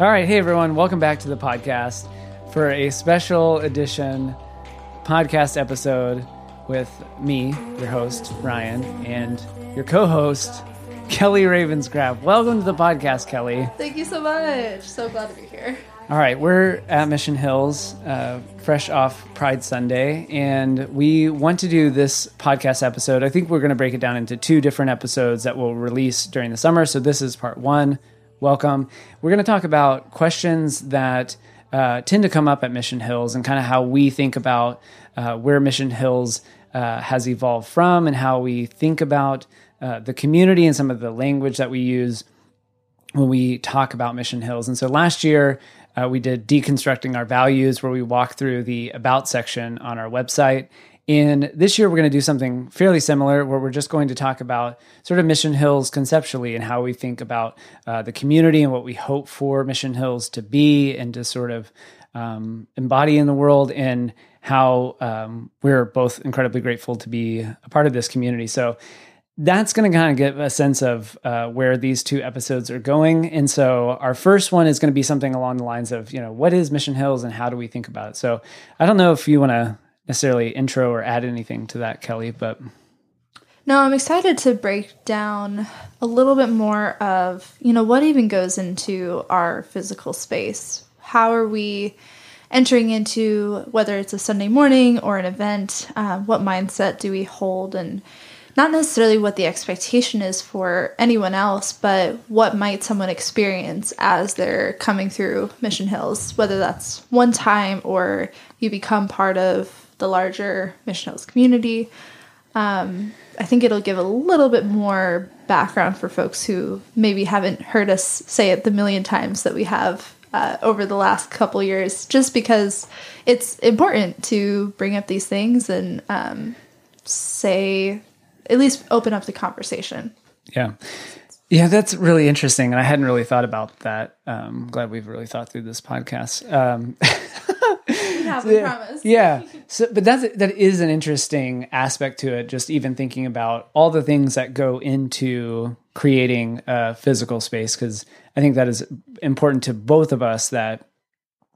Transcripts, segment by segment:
All right, hey everyone, welcome back to the podcast for a special edition podcast episode with me, your host, Ryan, and your co host, Kelly Ravenscraft. Welcome to the podcast, Kelly. Thank you so much. So glad to be here. All right, we're at Mission Hills, uh, fresh off Pride Sunday, and we want to do this podcast episode. I think we're going to break it down into two different episodes that we'll release during the summer. So this is part one. Welcome. We're going to talk about questions that uh, tend to come up at Mission Hills and kind of how we think about uh, where Mission Hills uh, has evolved from and how we think about uh, the community and some of the language that we use when we talk about Mission Hills. And so last year, uh, we did deconstructing our values, where we walk through the about section on our website and this year, we're going to do something fairly similar where we're just going to talk about sort of Mission Hills conceptually and how we think about uh, the community and what we hope for Mission Hills to be and to sort of um, embody in the world, and how um, we're both incredibly grateful to be a part of this community. So, that's going to kind of give a sense of uh, where these two episodes are going. And so our first one is going to be something along the lines of, you know, what is Mission Hills and how do we think about it? So I don't know if you want to necessarily intro or add anything to that, Kelly, but no, I'm excited to break down a little bit more of, you know, what even goes into our physical space. How are we entering into whether it's a Sunday morning or an event? Uh, what mindset do we hold? And not necessarily what the expectation is for anyone else, but what might someone experience as they're coming through Mission Hills, whether that's one time or you become part of the larger Mission Hills community. Um, I think it'll give a little bit more background for folks who maybe haven't heard us say it the million times that we have uh, over the last couple years, just because it's important to bring up these things and um, say, at least open up the conversation. Yeah. Yeah, that's really interesting. And I hadn't really thought about that. Um, glad we've really thought through this podcast. Um, have, we promise. Yeah. So, but that's that is an interesting aspect to it. Just even thinking about all the things that go into creating a physical space, because I think that is important to both of us. That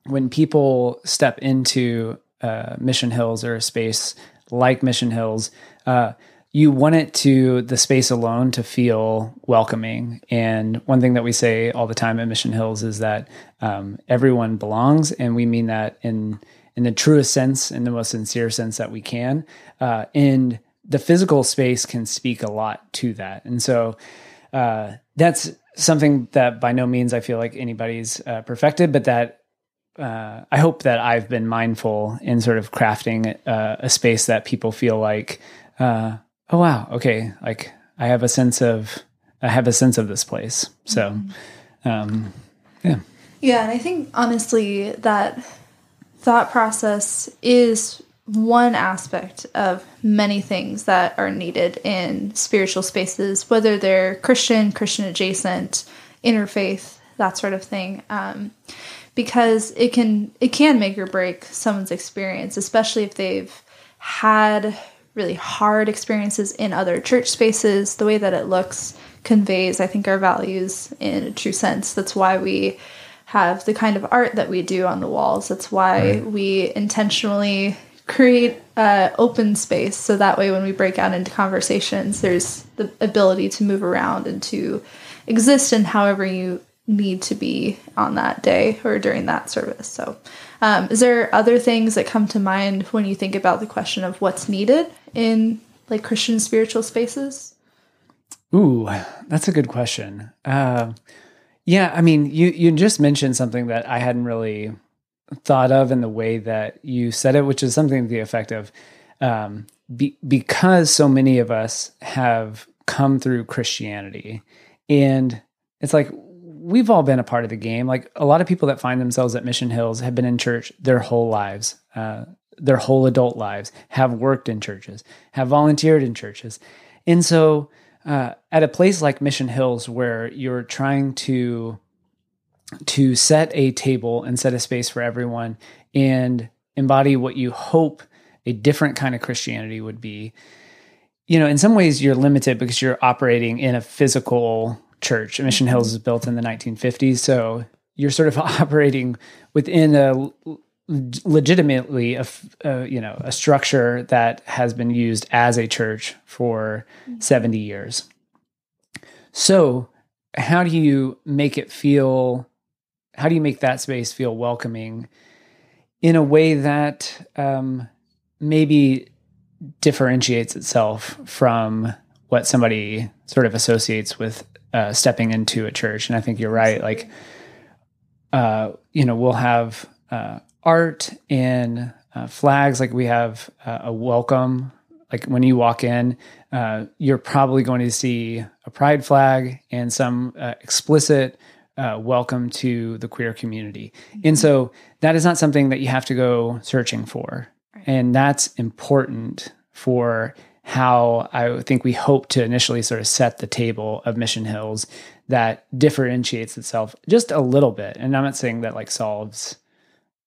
when people step into uh, Mission Hills or a space like Mission Hills, uh, you want it to the space alone to feel welcoming. And one thing that we say all the time at Mission Hills is that um, everyone belongs, and we mean that in in the truest sense, in the most sincere sense that we can. Uh, and the physical space can speak a lot to that. And so uh, that's something that by no means I feel like anybody's uh, perfected, but that uh, I hope that I've been mindful in sort of crafting uh, a space that people feel like, uh, oh wow, okay, like I have a sense of I have a sense of this place. So, mm-hmm. um, yeah, yeah, and I think honestly that thought process is one aspect of many things that are needed in spiritual spaces, whether they're Christian, Christian adjacent, interfaith, that sort of thing. Um, because it can it can make or break someone's experience, especially if they've had really hard experiences in other church spaces. The way that it looks conveys, I think, our values in a true sense. That's why we have the kind of art that we do on the walls. That's why right. we intentionally create uh, open space so that way when we break out into conversations, there's the ability to move around and to exist in however you need to be on that day or during that service. So, um, is there other things that come to mind when you think about the question of what's needed in like Christian spiritual spaces? Ooh, that's a good question. Uh, yeah, I mean, you you just mentioned something that I hadn't really thought of in the way that you said it, which is something to the effect of um, be, because so many of us have come through Christianity, and it's like we've all been a part of the game. Like a lot of people that find themselves at Mission Hills have been in church their whole lives, uh, their whole adult lives, have worked in churches, have volunteered in churches, and so at a place like Mission Hills, where you're trying to to set a table and set a space for everyone and embody what you hope a different kind of Christianity would be. You know, in some ways, you're limited because you're operating in a physical church. Mission Hills is built in the 1950s, so you're sort of operating within a legitimately a uh, you know a structure that has been used as a church for 70 years. So how do you make it feel how do you make that space feel welcoming in a way that um, maybe differentiates itself from what somebody sort of associates with uh, stepping into a church? And i think you're right like uh, you know we'll have uh, art and uh, flags. Like we have uh, a welcome. Like when you walk in, uh, you're probably going to see a pride flag and some uh, explicit uh, welcome to the queer community. Mm-hmm. And so that is not something that you have to go searching for. Right. And that's important for how I think we hope to initially sort of set the table of Mission Hills that differentiates itself just a little bit. And I'm not saying that like solves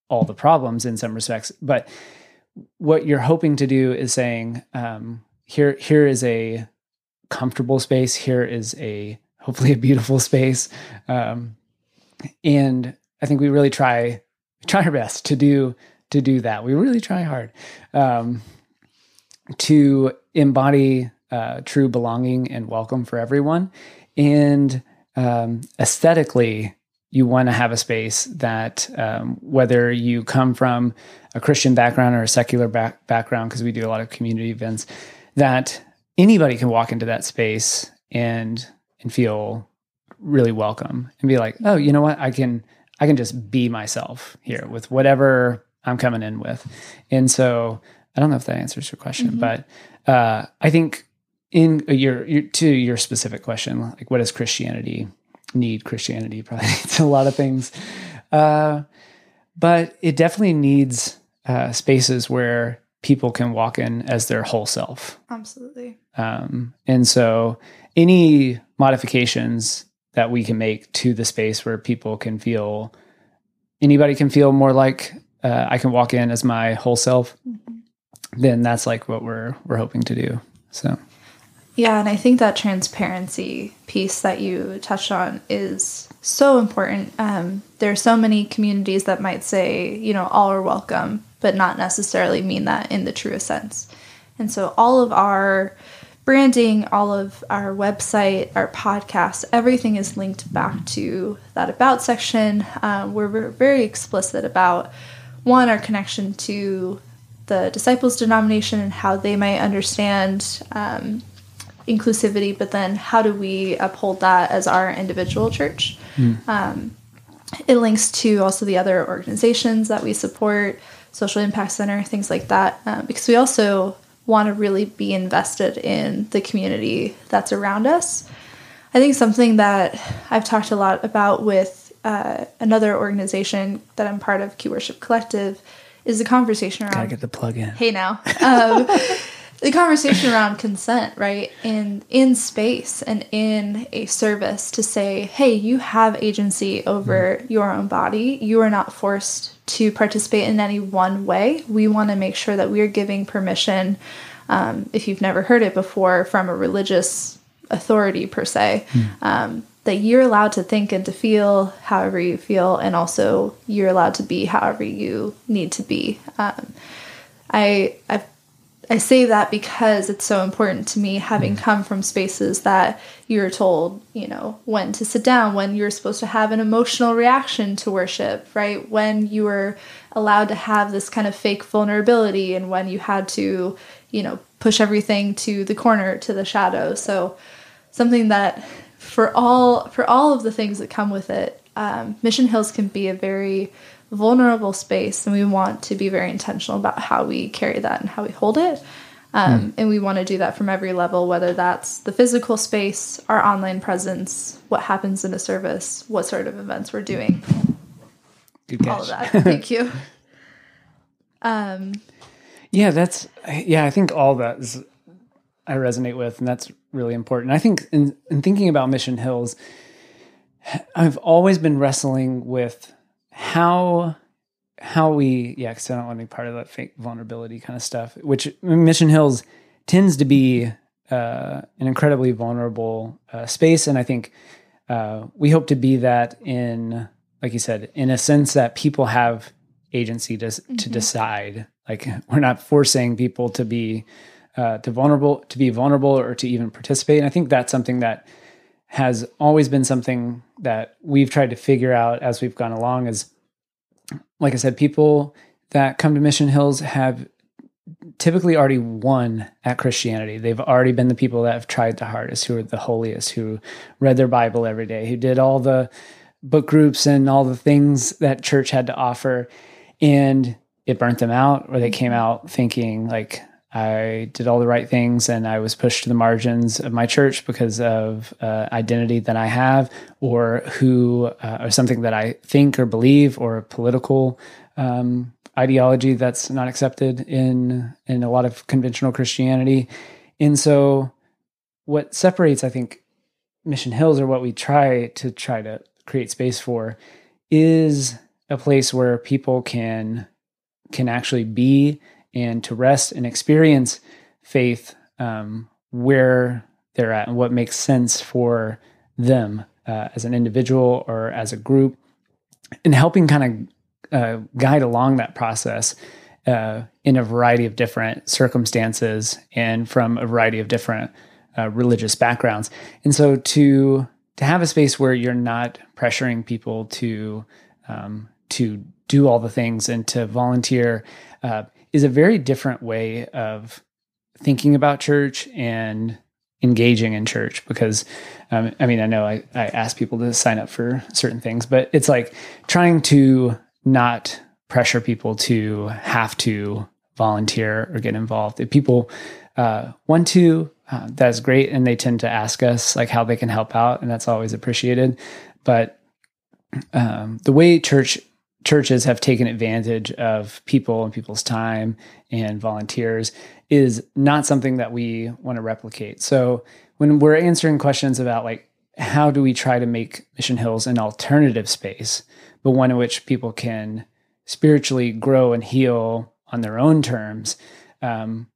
all the problems in some respects. But what you're hoping to do is saying, um, here, here is a comfortable space. Here is a hopefully a beautiful space, um, and I think we really try try our best to do to do that. We really try hard um, to embody uh, true belonging and welcome for everyone, and um, aesthetically you want to have a space that um, whether you come from a christian background or a secular back- background because we do a lot of community events that anybody can walk into that space and and feel really welcome and be like oh you know what? I can i can just be myself here with whatever i'm coming in with. And so i don't know if that answers your question mm-hmm. but uh, i think in your, your to your specific question like what is christianity need Christianity probably needs a lot of things. Uh, but it definitely needs uh, spaces where people can walk in as their whole self. Absolutely. Um, and so any modifications that we can make to the space where people can feel, anybody can feel more like uh, I can walk in as my whole self, mm-hmm. then that's like what we're we're hoping to do. So yeah, and I think that transparency piece that you touched on is so important. Um, there are so many communities that might say, you know, all are welcome, but not necessarily mean that in the truest sense. And so all of our branding, all of our website, our podcast, everything is linked back to that about section um, we're very explicit about one, our connection to the disciples denomination and how they might understand um, inclusivity, but then how do we uphold that as our individual church? Mm. Um, it links to also the other organizations that we support, Social Impact Center, things like that, um, because we also want to really be invested in the community that's around us. I think something that I've talked a lot about with uh, another organization that I'm part of, Q Worship Collective, is the conversation around. Gotta get the plug in. Hey now. Um, the conversation around consent, right? In in space and in a service to say, hey, you have agency over mm. your own body. You are not forced to participate in any one way. We want to make sure that we are giving permission, um, if you've never heard it before, from a religious authority per se. Mm. Um, that you're allowed to think and to feel however you feel, and also you're allowed to be however you need to be. Um, I I've I say that because it's so important to me having mm. come from spaces that you're told, you know, when to sit down, when you're supposed to have an emotional reaction to worship, right? When you were allowed to have this kind of fake vulnerability and when you had to, you know, push everything to the corner, to the shadow. So something that for all for all of the things that come with it, um, Mission Hills can be a very vulnerable space and we want to be very intentional about how we carry that and how we hold it. Um, mm. and we want to do that from every level whether that's the physical space our online presence what happens in a service what sort of events we're doing. Good catch. all of that. Thank you. Um, yeah that's yeah i think all that is i resonate with and that's really important. I think in, in thinking about mission hills i've always been wrestling with how how we yeah because i don't want to be part of that fake vulnerability kind of stuff which mission hills tends to be uh, an incredibly vulnerable uh, space and i think uh, we hope to be that in like you said, in a sense that people have agency to mm-hmm. to decide. Like we're not forcing people to be uh, to vulnerable to be vulnerable or to even participate. And I think that's something that has always been something that we've tried to figure out as we've gone along. Is like I said, people that come to Mission Hills have typically already won at Christianity. They've already been the people that have tried the hardest, who are the holiest, who read their Bible every day, who did all the book groups and all the things that church had to offer. And it burnt them out, or they came out thinking, like, I did all the right things and I was pushed to the margins of my church because of uh, identity that I have or who uh, or something that I think or believe or political um, ideology that's not accepted in in a lot of conventional Christianity. And so what separates I think Mission Hills or what we try to try to create space for is a place where people can can actually be and to rest and experience faith um, where they're at and what makes sense for them uh, as an individual or as a group and helping kind of uh, guide along that process uh, in a variety of different circumstances and from a variety of different uh, religious backgrounds. And so to to have a space where you're not pressuring people to um, to do all the things and to volunteer uh, is a very different way of thinking about church and engaging in church because um, i mean i know I, I ask people to sign up for certain things but it's like trying to not pressure people to have to volunteer or get involved. If people uh, want to, uh, that's great, and they tend to ask us like how they can help out, and that's always appreciated. But um, the way church churches have taken advantage of people and people's time and volunteers is not something that we want to replicate. So when we're answering questions about like how do we try to make Mission Hills an alternative space, but one in which people can spiritually grow and heal on their own terms. Um,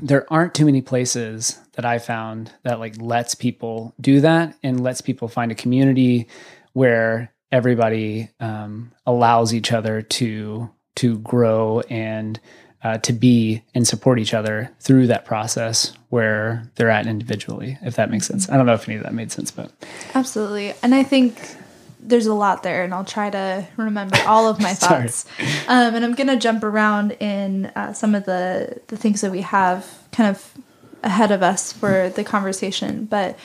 there aren't too many places that I found that like lets people do that and lets people find a community where everybody um, allows each other to to grow and uh, to be and support each other through that process where they're at individually. If that makes sense, I don't know if any of that made sense, but absolutely. And I think there's a lot there, and I'll try to remember all of my thoughts. Um, and I'm gonna jump around in uh, some of the the things that we have kind of ahead of us for the conversation, but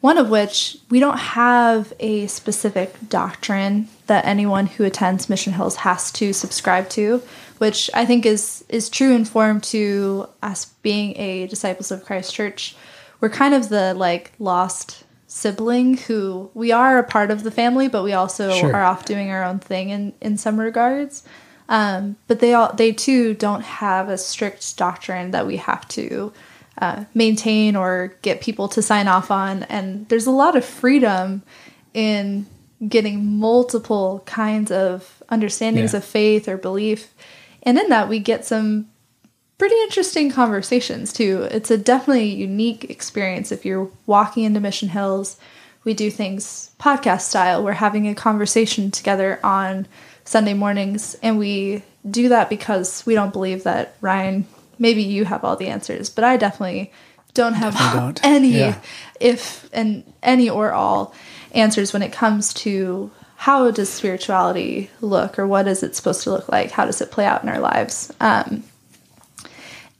one of which we don't have a specific doctrine that anyone who attends Mission Hills has to subscribe to, which I think is is true and form to us being a disciples of Christ Church. We're kind of the like lost sibling who we are a part of the family, but we also sure. are off doing our own thing in in some regards. Um, but they all they too don't have a strict doctrine that we have to uh, maintain or get people to sign off on. And there's a lot of freedom in getting multiple kinds of understandings yeah. of faith or belief. And in that, we get some pretty interesting conversations too. It's a definitely unique experience if you're walking into Mission Hills. We do things podcast style. We're having a conversation together on Sunday mornings, and we do that because we don't believe that Ryan. Maybe you have all the answers, but I definitely don't have definitely don't. any, yeah. if and any or all answers when it comes to how does spirituality look or what is it supposed to look like? How does it play out in our lives? Um,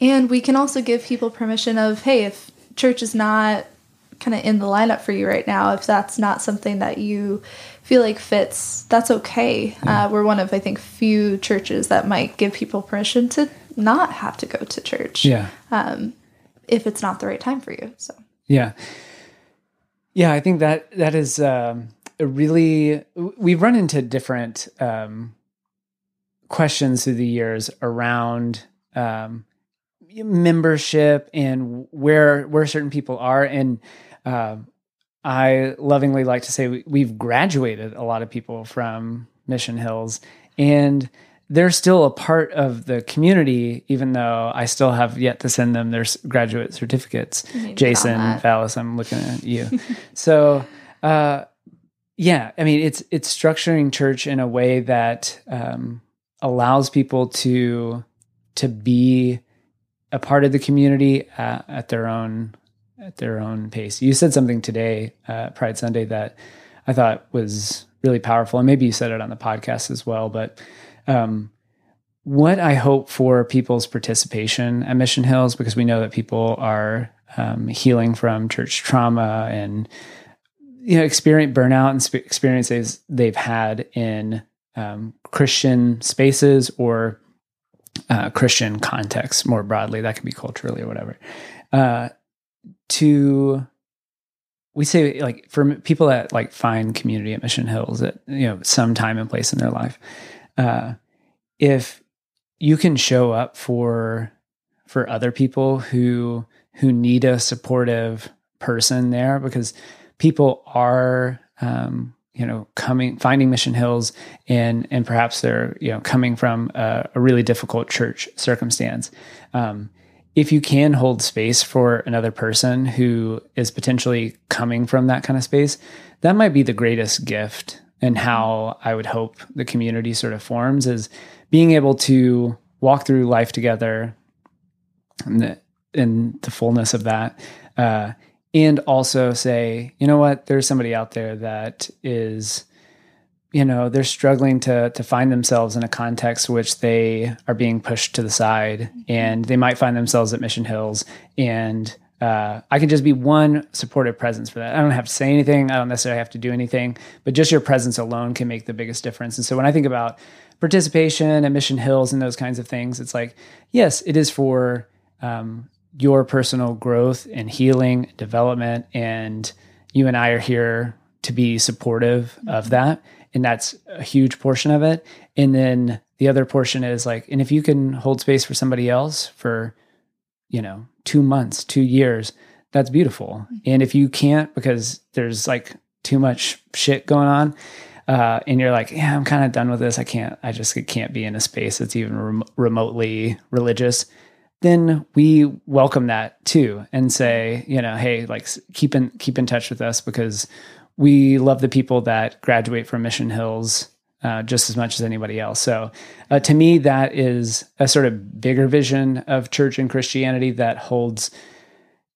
and we can also give people permission of, hey, if church is not kind of in the lineup for you right now, if that's not something that you feel like fits, that's okay. Yeah. Uh, we're one of, I think, few churches that might give people permission to not have to go to church. Yeah. Um, if it's not the right time for you. So. Yeah. Yeah, I think that that is um, a really we've run into different um, questions through the years around um, membership and where where certain people are and uh, I lovingly like to say we, have graduated a lot of people from Mission Hills and they're still a part of the community even though I still have yet to send them their graduate certificates. Jason Vallis, I'm looking at you. so uh, yeah, I mean, it's it's structuring church in a way that um, allows people to to be a part of the community at, at their own at their own pace. You said something today, uh, Pride Sunday, that I thought was really powerful, and maybe you said it on the podcast as well. But um, what I hope for people's participation at Mission Hills, because we know that people are um, healing from church trauma and you know experience burnout and sp- experiences they've had in um, Christian spaces or uh, Christian contexts more broadly. That could be culturally or whatever. Uh, to we say like for people that like find community at Mission Hills at you know some time and place in their life, uh, if you can show up for for other people who who need a supportive person there because people are um, you know coming finding mission hills and and perhaps they're you know coming from a, a really difficult church circumstance. Um, if you can hold space for another person who is potentially coming from that kind of space that might be the greatest gift and how i would hope the community sort of forms is being able to walk through life together in the, in the fullness of that uh, and also say, you know what, there's somebody out there that is, you know, they're struggling to to find themselves in a context which they are being pushed to the side, and they might find themselves at Mission Hills, and uh, I can just be one supportive presence for that. I don't have to say anything. I don't necessarily have to do anything, but just your presence alone can make the biggest difference. And so when I think about participation at Mission Hills and those kinds of things, it's like, yes, it is for um, your personal growth and healing, development, and you and I are here to be supportive of that. And that's a huge portion of it. And then the other portion is like, and if you can hold space for somebody else for, you know, two months, two years, that's beautiful. And if you can't because there's like too much shit going on, uh, and you're like, yeah, I'm kind of done with this. I can't, I just can't be in a space that's even rem- remotely religious then we welcome that too and say, you know, hey, like keep in keep in touch with us because we love the people that graduate from Mission Hills uh, just as much as anybody else. So, uh, to me, that is a sort of bigger vision of church and Christianity that holds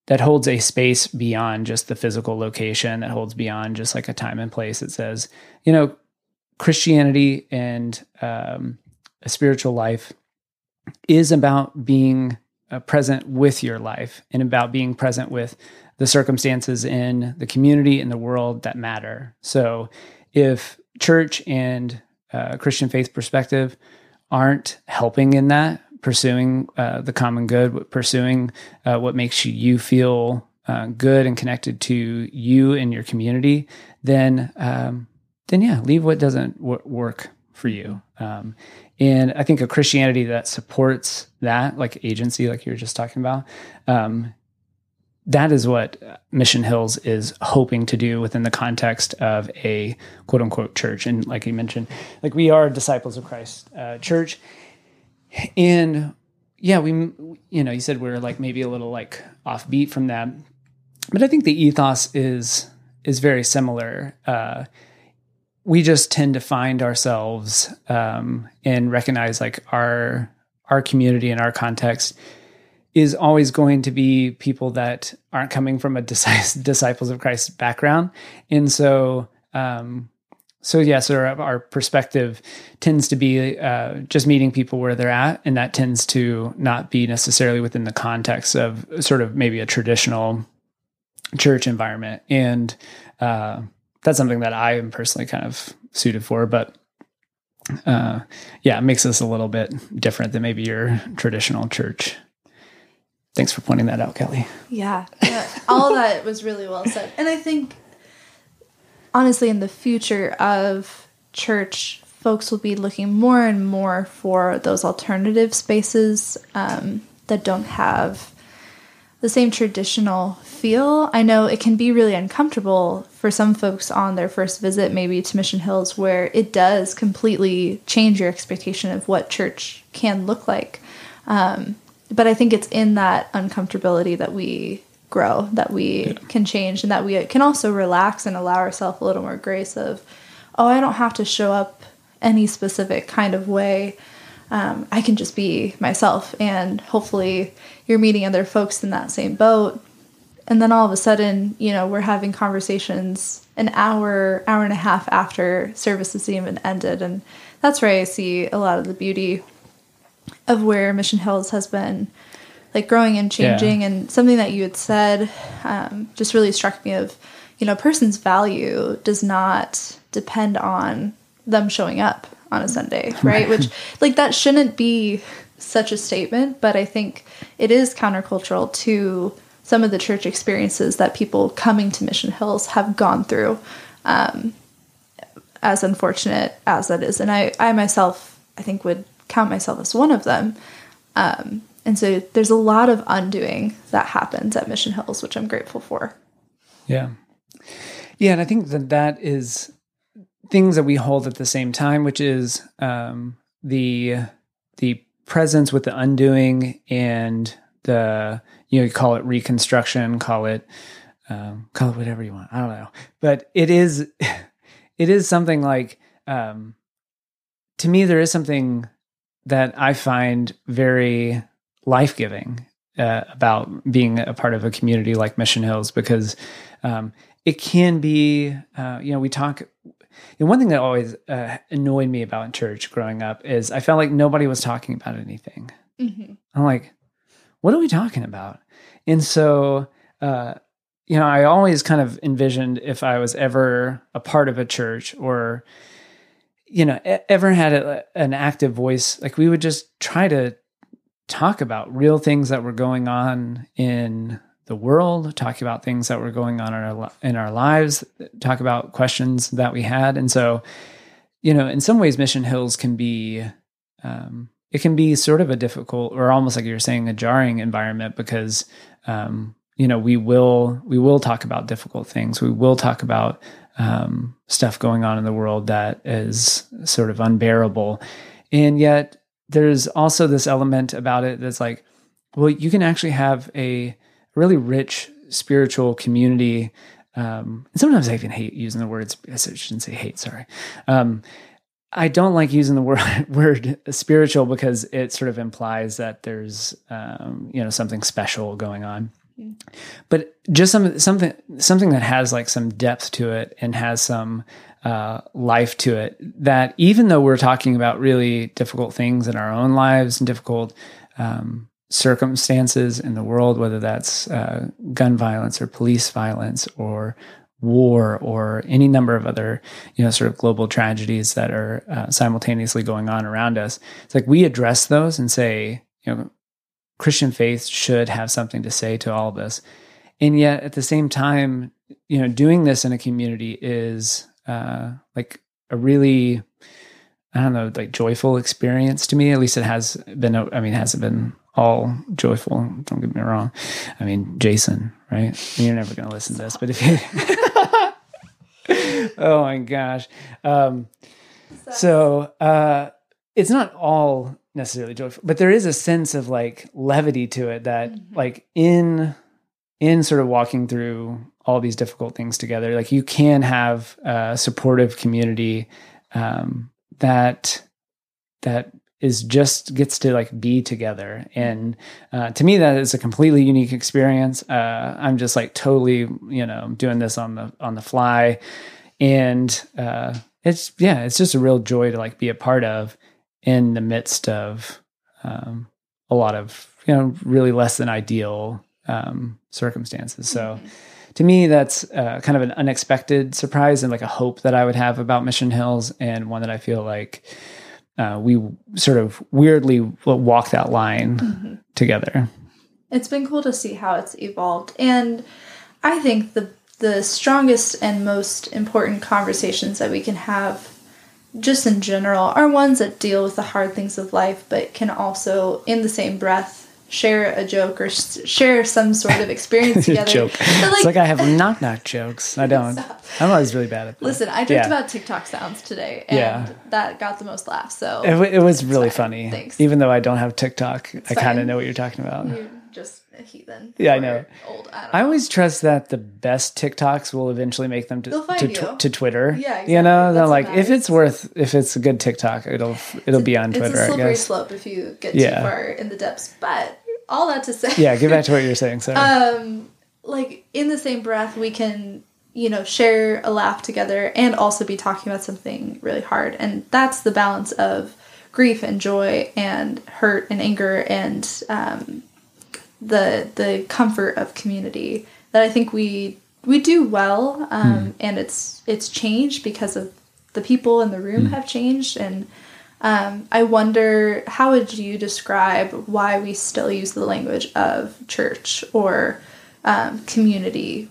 that holds a space beyond just the physical location, that holds beyond just like a time and place. It says, you know, Christianity and um, a spiritual life is about being uh, present with your life and about being present with the circumstances in the community and the world that matter. So, if church and uh, Christian faith perspective aren't helping in that, pursuing uh, the common good, pursuing uh, what makes you feel uh, good and connected to you and your community, then um, then yeah, leave what doesn't w- work for you. Um, and I think a Christianity that supports that, like agency, like you were just talking about, um, that is what Mission Hills is hoping to do within the context of a quote unquote church. And like you mentioned, like we are disciples of Christ uh, church. And yeah, we, you know, you said we're like maybe a little like offbeat from that. But I think the ethos is is very similar. Uh, we just tend to find ourselves um, and recognize like our our community and our context is always going to be people that aren't coming from a disciples of Christ background, and so um, so yes, our, our, perspective tends to be uh, just meeting people where they're at, and that tends to not be necessarily within the context of sort of maybe a traditional church environment, and uh, that's something that I am personally kind of suited for. But uh, yeah, it makes us a little bit different than maybe your traditional church. Thanks for pointing that out, Kelly. Yeah, yeah all that was really well said. And I think, honestly, in the future of church, folks will be looking more and more for those alternative spaces um, that don't have the same traditional feel. I know it can be really uncomfortable for some folks on their first visit, maybe to Mission Hills, where it does completely change your expectation of what church can look like. Um, but I think it's in that uncomfortability that we grow, that we yeah. can change, and that we can also relax and allow ourselves a little more grace of, oh, I don't have to show up any specific kind of way. Um, I can just be myself, and hopefully, you're meeting other folks in that same boat. And then all of a sudden, you know, we're having conversations an hour, hour and a half after services even ended, and that's where I see a lot of the beauty of where Mission Hills has been like growing and changing yeah. and something that you had said um, just really struck me of you know a person's value does not depend on them showing up on a sunday right which like that shouldn't be such a statement but i think it is countercultural to some of the church experiences that people coming to mission hills have gone through um, as unfortunate as that is and i i myself i think would count myself as one of them um, and so there's a lot of undoing that happens at Mission Hills, which I'm grateful for. Yeah. Yeah. And I think that that is things that we hold at the same time, which is um, the, the presence with the undoing and the, you know, you call it reconstruction, call it, um, call it whatever you want. I don't know. But it is, it is something like, um, to me, there is something that I find very life giving uh, about being a part of a community like Mission Hills because um, it can be, uh, you know, we talk. And one thing that always uh, annoyed me about church growing up is I felt like nobody was talking about anything. Mm-hmm. I'm like, what are we talking about? And so, uh, you know, I always kind of envisioned if I was ever a part of a church or, you know, ever had a, an active voice, like we would just try to talk about real things that were going on in the world, talk about things that were going on in our in our lives, talk about questions that we had, and so you know, in some ways, Mission Hills can be um, it can be sort of a difficult or almost like you're saying a jarring environment because um, you know we will we will talk about difficult things, we will talk about um, stuff going on in the world that is sort of unbearable, and yet there's also this element about it that's like, well, you can actually have a really rich spiritual community. Um, and sometimes I even hate using the words. I shouldn't say hate. Sorry. Um, I don't like using the word word spiritual because it sort of implies that there's um, you know something special going on. But just some something something that has like some depth to it and has some uh, life to it. That even though we're talking about really difficult things in our own lives and difficult um, circumstances in the world, whether that's uh, gun violence or police violence or war or any number of other you know sort of global tragedies that are uh, simultaneously going on around us it's like we address those and say you know christian faith should have something to say to all of us and yet at the same time you know doing this in a community is uh, like a really I don't know, like joyful experience to me. At least it has been. I mean, it hasn't been all joyful. Don't get me wrong. I mean, Jason, right? You're never going to listen to this, but if you, oh my gosh. Um, so uh, it's not all necessarily joyful, but there is a sense of like levity to it that, mm-hmm. like in in sort of walking through all these difficult things together. Like you can have a supportive community um, that that is just gets to like be together and uh, to me that is a completely unique experience uh, i'm just like totally you know doing this on the on the fly and uh, it's yeah it's just a real joy to like be a part of in the midst of um, a lot of you know really less than ideal um, circumstances so mm-hmm to me, that's uh, kind of an unexpected surprise and like a hope that I would have about Mission Hills, and one that I feel like uh, we sort of weirdly walk that line mm-hmm. together. It's been cool to see how it's evolved, and I think the the strongest and most important conversations that we can have just in general are ones that deal with the hard things of life but can also in the same breath share a joke or share some sort of experience together. joke. Like, it's like I have knock knock jokes. I don't. I'm always really bad at that. Listen, I joked yeah. about TikTok sounds today, and yeah. that got the most laughs. So it, it was really funny. Thanks. Even though I don't have TikTok, it's I kind of know what you're talking about. You're just a heathen. Yeah, I know. Old. I, always trust that the best TikToks will eventually make them to to, tw- to Twitter. Yeah, You know, exactly. they're like if it's worth if it's a good TikTok, it'll it'll be on it's Twitter. a I slippery slope if you get Yeah. too far in the depths. But all that to say, Yeah, get back to what you're saying. Sorry. um, like in the same breath, we can you know share a laugh together and also be talking about something really hard, and that's the balance of grief and joy and hurt and anger and um, the the comfort of community that I think we we do well, um, and it's it's changed because of the people in the room have changed, and um, I wonder how would you describe why we still use the language of church or um, community?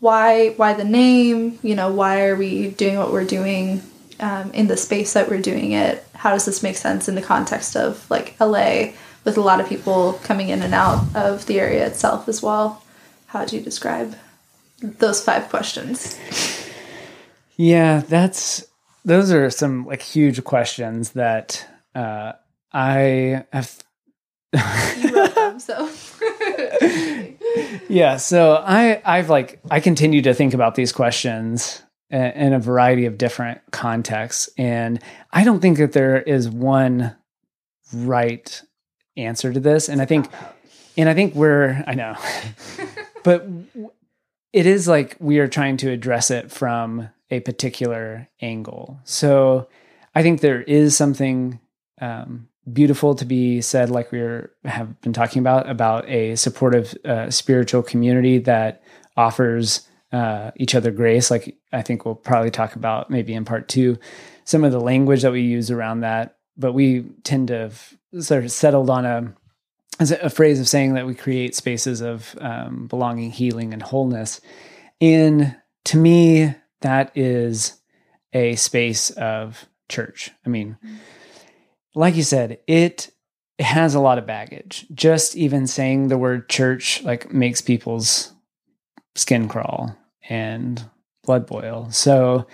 Why why the name? You know, why are we doing what we're doing um, in the space that we're doing it? How does this make sense in the context of like LA with a lot of people coming in and out of the area itself as well? How would you describe those five questions? Yeah, that's those are some like huge questions that uh, I have. You wrote them, so yeah, so I I've like I continue to think about these questions in a variety of different contexts, and I don't think that there is one right answer to this, and I think and I think we're I know, but it is like we are trying to address it from a particular angle. So I think there is something um, beautiful to be said, like we are, have been talking about, about a supportive uh, spiritual community that offers uh, each other grace. Like I think we'll probably talk about maybe in part two some of the language that we use around that, but we tend to have sort of settled on a a phrase of saying that we create spaces of um, belonging, healing, and wholeness. And to me, that is a space of church. I mean, like you said, it has a lot of baggage. Just even saying the word church like makes people's skin crawl and blood boil. So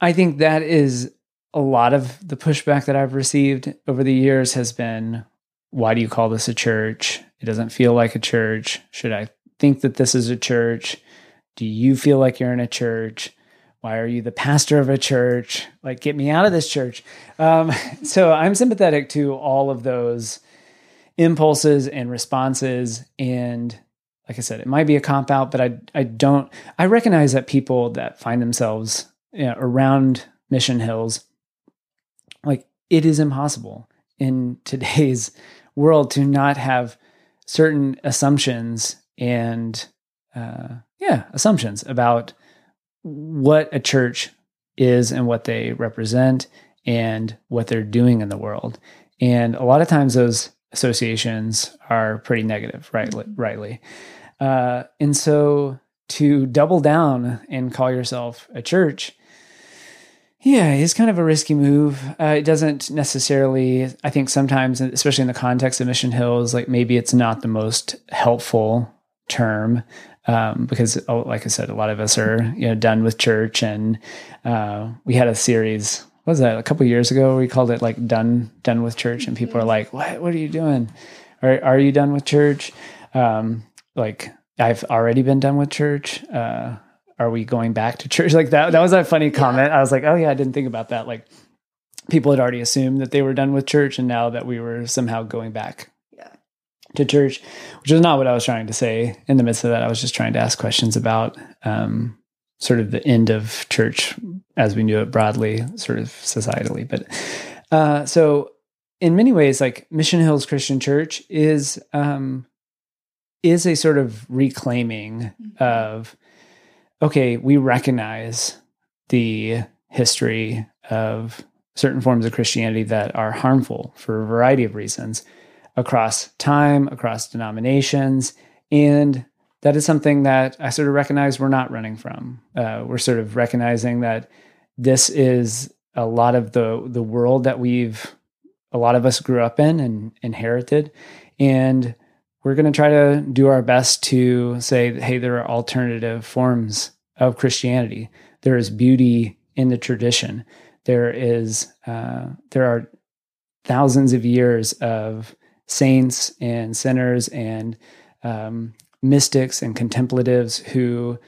I think that is a lot of the pushback that I've received over the years has been why do you call this a church? It doesn't feel like a church. Should I think that this is a church? Do you feel like you're in a church? Why are you the pastor of a church? Like, get me out of this church. Um, so I'm sympathetic to all of those impulses and responses. And like I said, it might be a cop out, but I, I don't, I recognize that people that find themselves you know, around Mission Hills, it is impossible in today's world to not have certain assumptions and uh, yeah assumptions about what a church is and what they represent and what they're doing in the world. And a lot of times those associations are pretty negative rightly rightly. Uh, and so to double down and call yourself a church yeah, it's kind of a risky move. Uh, it doesn't necessarily, I think sometimes, especially in the context of Mission Hills, like maybe it's not the most helpful term um, because, oh, like I said, a lot of us are you know done with church, and uh, we had a series. What was that a couple years ago? We called it like "done done with church," and people are like, "What? What are you doing? Are are you done with church?" Um, like I've already been done with church. Uh, are we going back to church? Like that that was a funny comment. I was like oh yeah i didn't think about that. Like people had already assumed that they were done with church and now that we were somehow going back Yeah. to church which is not what i was trying to say. In the midst of that i was just trying to ask questions about um, sort of the end of church as we knew it broadly sort of societally. But uh, so in many ways like mission hills christian church is um, is a sort of reclaiming of okay, we recognize the history of certain forms of Christianity that are harmful for a variety of reasons across time, across denominations. And that is something that I sort of recognize we're not running from. Uh, we're sort of recognizing that this is a lot of the the world that we've a lot of us grew up in and inherited and we're going to try to do our best to say hey there are alternative forms of christianity there is beauty in the tradition there is uh, there are thousands of years of saints and sinners and um, mystics and contemplatives who,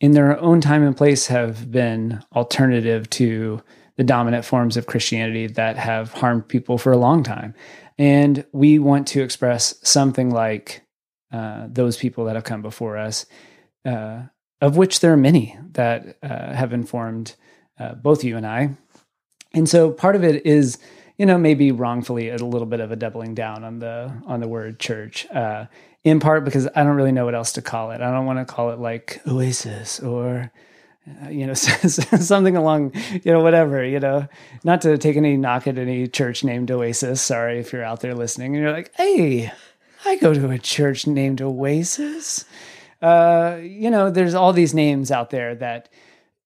in their own time and place, have been alternative to the dominant forms of Christianity that have harmed people for a long time. And we want to express something like uh, those people that have come before us, uh, of which there are many that uh, have informed uh, both you and I. And so part of it is, you know, maybe wrongfully a little bit of a doubling down on the on the word church. Uh, in part because I don't really know what else to call it. I don't want to call it like Oasis or uh, you know something along you know whatever you know. Not to take any knock at any church named oasis sorry if you're out there listening and you're like hey i go to a church named oasis. Uh, you know there's all these names out there that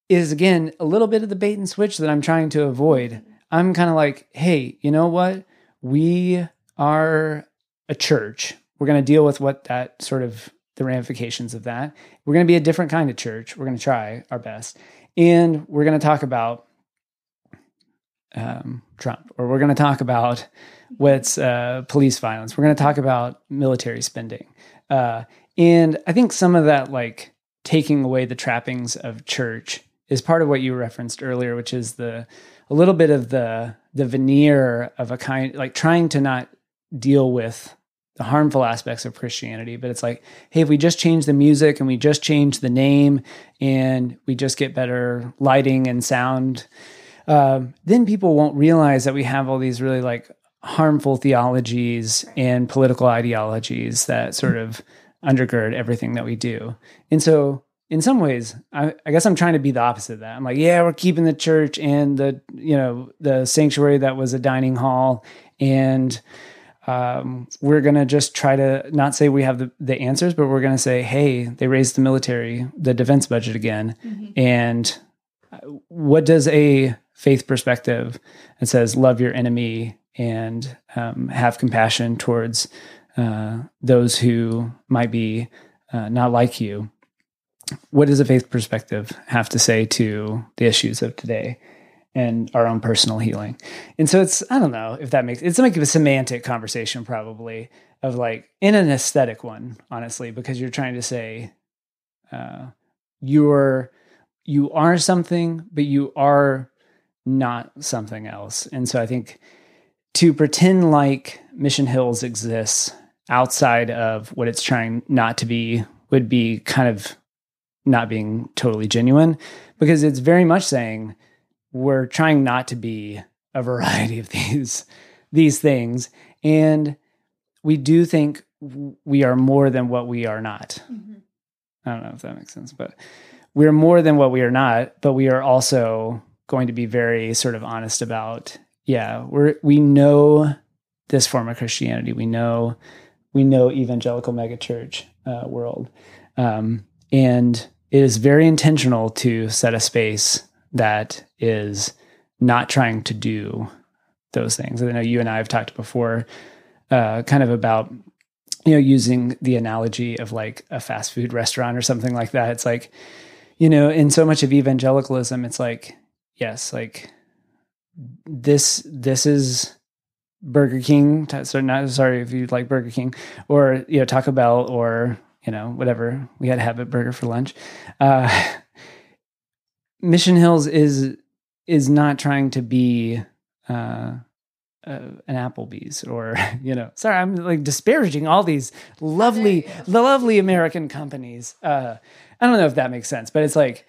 is again a little bit of the bait and switch that i'm trying to avoid. I'm kind of like hey you know what? We are a church. We're going to deal with what that sort of the ramifications of that. We're going to be a different kind of church. We're going to try our best. And we're going to talk about um, Trump, or we're going to talk about what's uh, police violence. We're going to talk about military spending. Uh, and I think some of that, like taking away the trappings of church, is part of what you referenced earlier, which is the a little bit of the the veneer of a kind, like trying to not deal with the harmful aspects of Christianity, but it's like, hey, if we just change the music and we just change the name and we just get better lighting and sound, um, then people won't realize that we have all these really like harmful theologies and political ideologies that sort of undergird everything that we do. And so, in some ways, I, I guess I'm trying to be the opposite of that. I'm like, yeah, we're keeping the church and the you know the sanctuary that was a dining hall and um, we're going to just try to not say we have the, the answers, but we're going to say, hey, they raised the military, the defense budget again. Mm-hmm. And what does a faith perspective that says love your enemy and um, have compassion towards uh, those who might be uh, not like you? What does a faith perspective have to say to the issues of today? And our own personal healing. And so it's I don't know if that makes it's like a semantic conversation probably of like in an aesthetic one, honestly, because you're trying to say uh, you're you are something, but you are not something else. And so I think to pretend like Mission Hills exists outside of what it's trying not to be would be kind of not being totally genuine because it's very much saying we're trying not to be a variety of these these things. And we do think we are more than what we are not. Mm-hmm. i don't know if that makes sense but we're more than what we are not but we are also going to be very sort of honest about yeah we're we know this form of christianity. We know we know evangelical megachurch uh, world. Um, and it is very intentional to set a space that is not trying to do those things. I know you and I have talked before, uh, kind of about you know using the analogy of like a fast food restaurant or something like that. It's like you know, in so much of evangelicalism, it's like yes, like this this is Burger King. So not sorry if you like Burger King or you know Taco Bell or you know whatever we had a Habit Burger for lunch. Uh, Mission Hills is is not trying to be uh, uh, an Applebee's or you know, sorry, I'm like disparaging all these lovely, the lovely American companies. Uh, I don't know if that makes sense, but it's like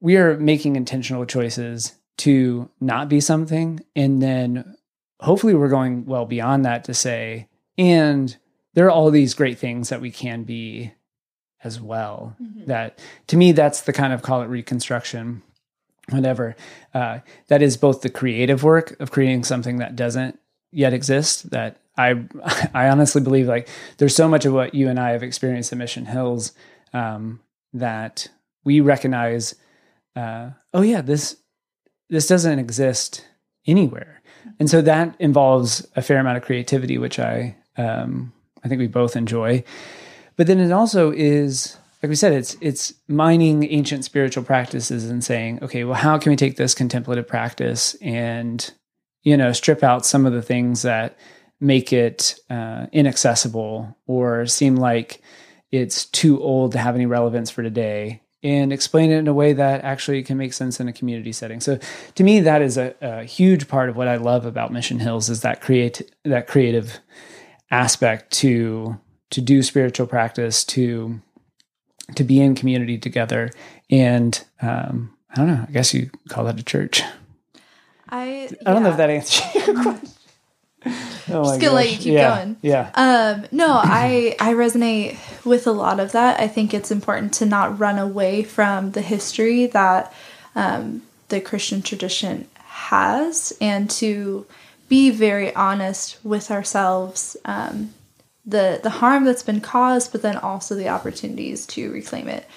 we are making intentional choices to not be something, and then hopefully we're going well beyond that to say, and there are all these great things that we can be as well. Mm-hmm. That to me, that's the kind of call it reconstruction, whatever. Uh, that is both the creative work of creating something that doesn't yet exist. That I I honestly believe like there's so much of what you and I have experienced at Mission Hills um, that we recognize. Uh, oh yeah, this this doesn't exist anywhere, and so that involves a fair amount of creativity, which I um, I think we both enjoy. But then it also is like we said, it's it's mining ancient spiritual practices and saying, okay, well, how can we take this contemplative practice and you know strip out some of the things that make it uh, inaccessible or seem like it's too old to have any relevance for today and explain it in a way that actually can make sense in a community setting. So to me, that is a, a huge part of what I love about Mission Hills is that create that creative aspect to to do spiritual practice, to to be in community together, and um, I don't know. I guess you call that a church. I I don't know if that answers your question. Oh Just gonna let you keep yeah. going. Yeah. Um, no, I I resonate with a lot of that. I think it's important to not run away from the history that um, the Christian tradition has, and to be very honest with ourselves. Um, the the harm that's been caused, but then also the opportunities to reclaim it.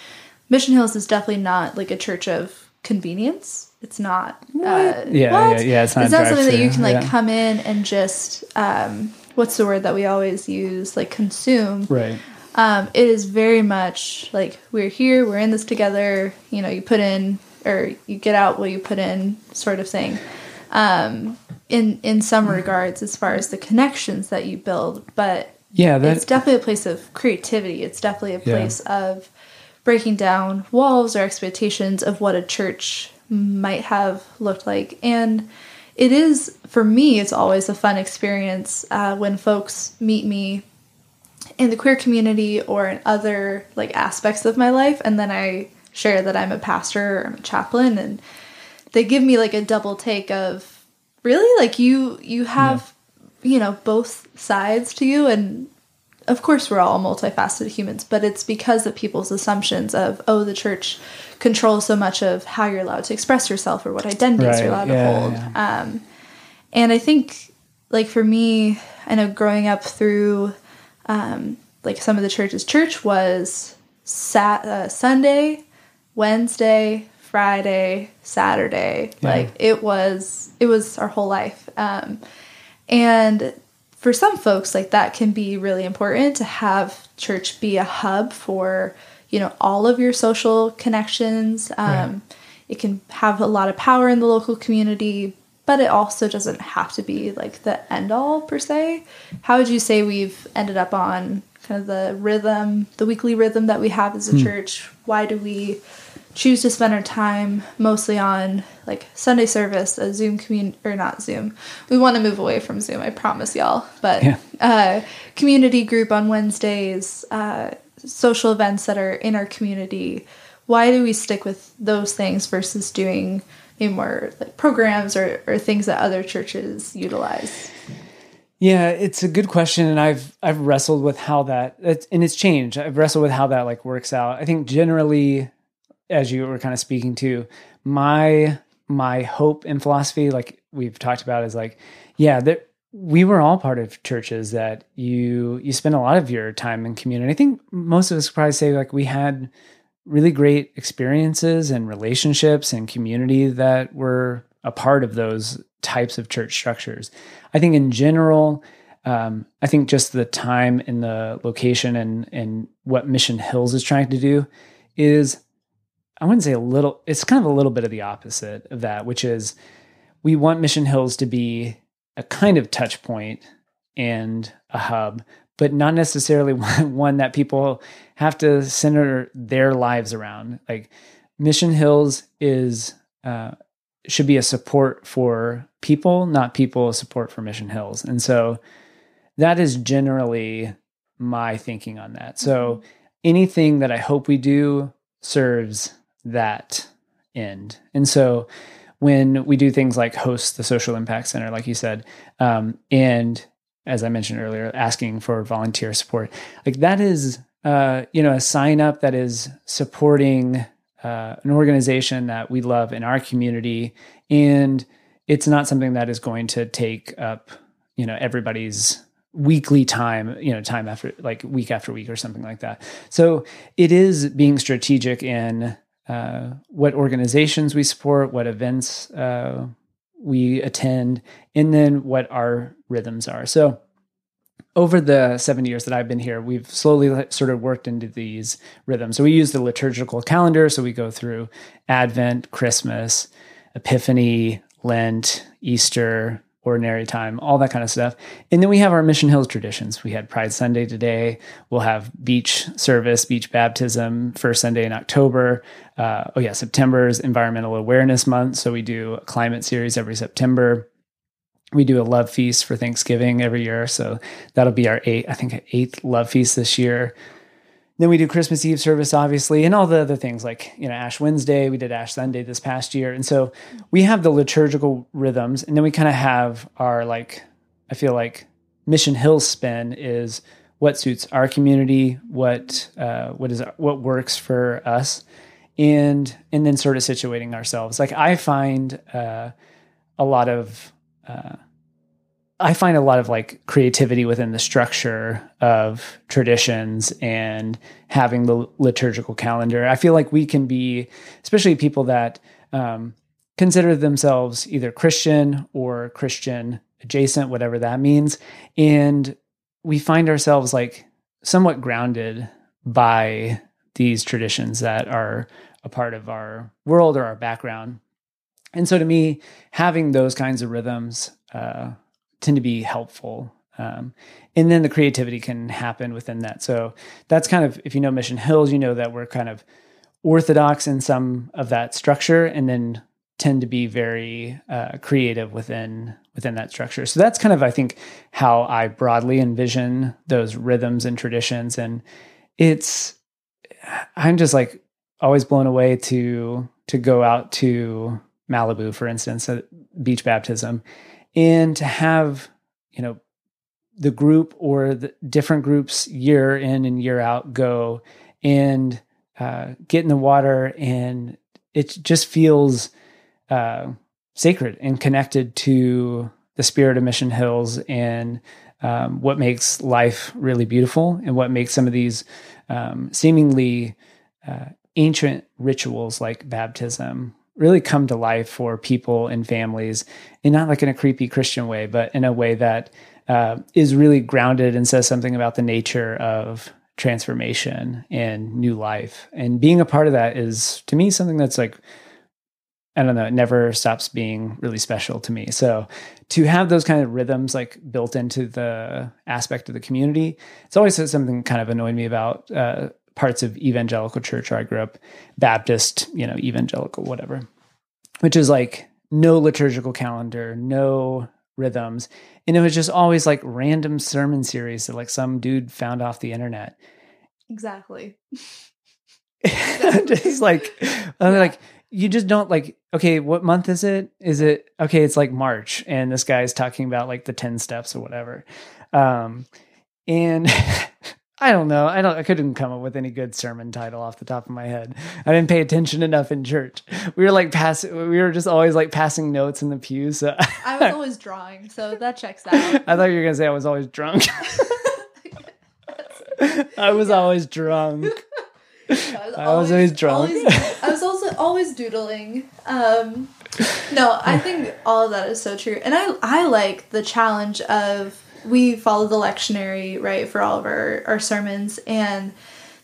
Mission Hills is definitely not like a church of convenience. It's not. Uh, yeah, yeah, yeah. It's not, it's not something that you can like yeah. come in and just um, what's the word that we always use like consume. Right. Um, it is very much like we're here, we're in this together. You know, you put in or you get out what you put in, sort of thing. Um, in in some regards, as far as the connections that you build, but yeah, that, it's definitely a place of creativity. It's definitely a place yeah. of breaking down walls or expectations of what a church might have looked like. And it is, for me, it's always a fun experience uh, when folks meet me in the queer community or in other like aspects of my life and then I share that I'm a pastor or I'm a chaplain and they give me like a double take of really like you you have. You know both sides to you and of course we're all multifaceted humans, but it's because of people's assumptions of oh the church controls so much of how you're allowed to express yourself or what identities right. you're allowed yeah, to hold. Yeah. Um, and I think like for me, I know growing up through um, like some of the churches, church was sat uh, Sunday, Wednesday, Friday, Saturday. Yeah. Like it was it was our whole life. Um, and for some folks like that can be really important to have church be a hub for you know all of your social connections um, right. it can have a lot of power in the local community but it also doesn't have to be like the end all per se how would you say we've ended up on kind of the rhythm the weekly rhythm that we have as a hmm. church why do we choose to spend our time mostly on like Sunday service, a Zoom community or not Zoom. We want to move away from Zoom, I promise y'all. But yeah. uh, community group on Wednesdays, uh, social events that are in our community. Why do we stick with those things versus doing maybe more like programs or, or things that other churches utilize? Yeah, it's a good question, and I've I've wrestled with how that and it's changed. I've wrestled with how that like works out. I think generally as you were kind of speaking to, my my hope and philosophy, like we've talked about, is like, yeah, that we were all part of churches that you you spend a lot of your time in community. I think most of us probably say like we had really great experiences and relationships and community that were a part of those types of church structures. I think in general, um, I think just the time and the location and and what Mission Hills is trying to do is I wouldn't say a little, it's kind of a little bit of the opposite of that, which is we want Mission Hills to be a kind of touch point and a hub, but not necessarily one that people have to center their lives around. Like Mission Hills is, uh, should be a support for people, not people a support for Mission Hills. And so that is generally my thinking on that. So mm-hmm. anything that I hope we do serves that end. And so when we do things like host the social impact center, like you said, um, and as I mentioned earlier, asking for volunteer support, like that is, uh, you know, a sign up that is supporting uh, an organization that we love in our community, and it's not something that is going to take up, you know, everybody's weekly time, you know, time after like week after week or something like that. So it is being strategic in uh, what organizations we support, what events uh, we attend, and then what our rhythms are. So, over the seven years that I've been here, we've slowly sort of worked into these rhythms. So, we use the liturgical calendar. So, we go through Advent, Christmas, Epiphany, Lent, Easter, ordinary time, all that kind of stuff. And then we have our Mission Hills traditions. We had Pride Sunday today. We'll have beach service, beach baptism, first Sunday in October. Uh, oh, yeah, September is Environmental Awareness Month. So we do a climate series every September. We do a love feast for Thanksgiving every year. So that'll be our eight, I think, eighth love feast this year. Then we do Christmas Eve service, obviously, and all the other things like, you know, Ash Wednesday. We did Ash Sunday this past year. And so we have the liturgical rhythms, and then we kind of have our, like, I feel like Mission Hill spin is what suits our community, what uh, what is what works for us, and and then sort of situating ourselves. Like I find uh, a lot of uh, I find a lot of like creativity within the structure of traditions and having the liturgical calendar. I feel like we can be, especially people that um, consider themselves either Christian or Christian adjacent, whatever that means. And we find ourselves like somewhat grounded by these traditions that are a part of our world or our background. And so to me, having those kinds of rhythms, uh, tend to be helpful. Um, and then the creativity can happen within that. So that's kind of, if you know Mission Hills, you know that we're kind of orthodox in some of that structure and then tend to be very uh, creative within within that structure. So that's kind of, I think, how I broadly envision those rhythms and traditions. And it's, I'm just like always blown away to to go out to Malibu, for instance, at beach baptism, and to have you know the group or the different groups year in and year out go and uh, get in the water and it just feels uh, sacred and connected to the spirit of mission hills and um, what makes life really beautiful and what makes some of these um, seemingly uh, ancient rituals like baptism really come to life for people and families, and not like in a creepy Christian way, but in a way that uh, is really grounded and says something about the nature of transformation and new life. And being a part of that is, to me, something that's like, I don't know, it never stops being really special to me. So to have those kind of rhythms like built into the aspect of the community, it's always something kind of annoyed me about uh, parts of evangelical church where I grew up, Baptist, you know, evangelical, whatever, which is like no liturgical calendar, no rhythms. And it was just always like random sermon series that like some dude found off the internet. Exactly. just like, I'm yeah. like, you just don't like, okay, what month is it? Is it, okay, it's like March. And this guy's talking about like the 10 steps or whatever. Um, and I don't know. I don't. I couldn't come up with any good sermon title off the top of my head. I didn't pay attention enough in church. We were like passing. We were just always like passing notes in the pews. So. I was always drawing, so that checks out. I thought you were gonna say I was always drunk. I was always drunk. I was, I was always, always drunk. Always, I was also always doodling. Um, no, I think all of that is so true, and I I like the challenge of we follow the lectionary right for all of our, our sermons and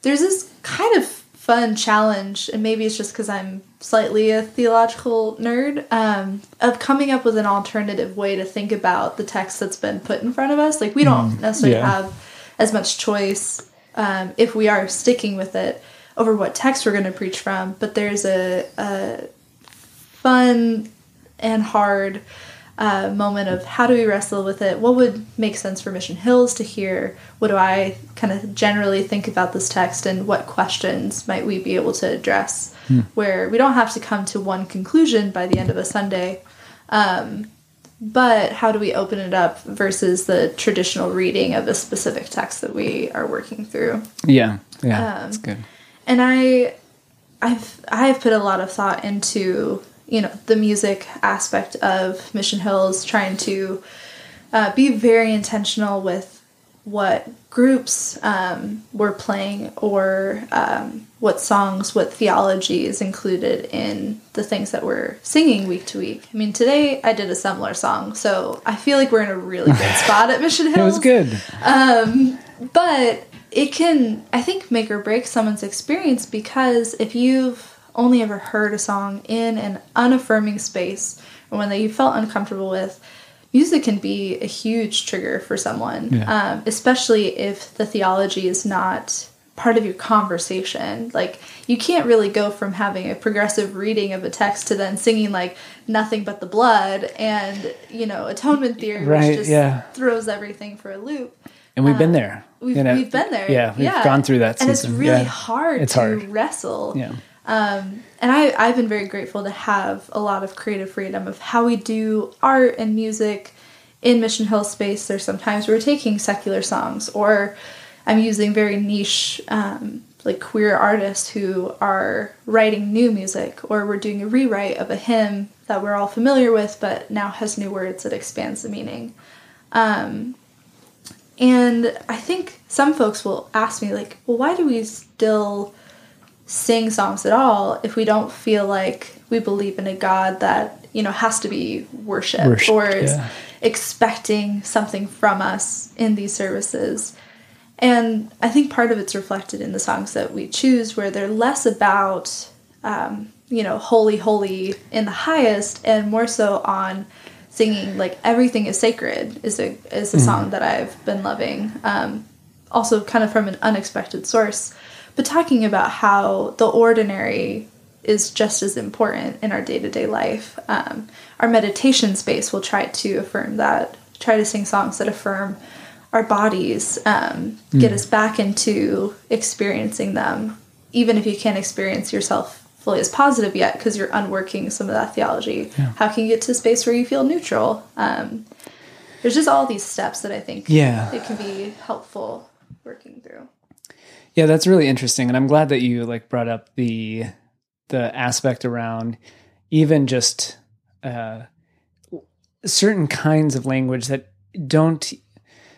there's this kind of fun challenge and maybe it's just because i'm slightly a theological nerd um, of coming up with an alternative way to think about the text that's been put in front of us like we don't mm, necessarily yeah. have as much choice um, if we are sticking with it over what text we're going to preach from but there's a, a fun and hard uh, moment of how do we wrestle with it? What would make sense for Mission Hills to hear? What do I kind of generally think about this text, and what questions might we be able to address? Hmm. Where we don't have to come to one conclusion by the end of a Sunday, um, but how do we open it up versus the traditional reading of a specific text that we are working through? Yeah, yeah, um, that's good. And I, I've I've put a lot of thought into you know the music aspect of Mission Hills, trying to uh, be very intentional with what groups um, were playing or um, what songs, what theology is included in the things that we're singing week to week. I mean, today I did a similar song, so I feel like we're in a really good spot at Mission Hills. it was good. Um, but it can, I think, make or break someone's experience because if you've only ever heard a song in an unaffirming space or one that you felt uncomfortable with, music can be a huge trigger for someone, Yeah. um, especially if the theology is not part of your conversation. Like, you can't really go from having a progressive reading of a text to then singing, like, nothing but the blood and, you know, atonement theory, Right, which just yeah. throws everything for a loop. And we've been there. We've, you know? we've been there. Yeah, we've gone through that And it's really Yeah. hard It's to hard. wrestle. Yeah. Um, and I, I've been very grateful to have a lot of creative freedom of how we do art and music in Mission Hill space. There's sometimes we're taking secular songs, or I'm using very niche, um, like queer artists who are writing new music, or we're doing a rewrite of a hymn that we're all familiar with, but now has new words that expands the meaning. Um, and I think some folks will ask me, like, well, why do we still sing songs at all if we don't feel like we believe in a God that, you know, has to be Worshipped, or is yeah. expecting something from us in these services? And I think part of it's reflected in the songs that we choose, where they're less about, um, you know, holy, holy in the highest, and more so on singing like everything is sacred is a is a song that I've been loving. Um, also, kind of from an unexpected source, but talking about how the ordinary is just as important in our day to day life. Um, our meditation space will try to affirm that, try to sing songs that affirm our bodies, um, get us back into experiencing them, even if you can't experience yourself fully as positive yet because you're unworking some of that theology. How can you get to a space where you feel neutral? Um, there's just all these steps that I think Yeah. it can be helpful working through. Yeah, that's really interesting, and I'm glad that you like brought up the the aspect around even just uh, certain kinds of language that don't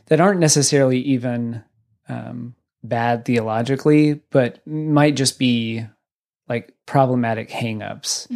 that aren't necessarily even um, bad theologically, but might just be like problematic hangups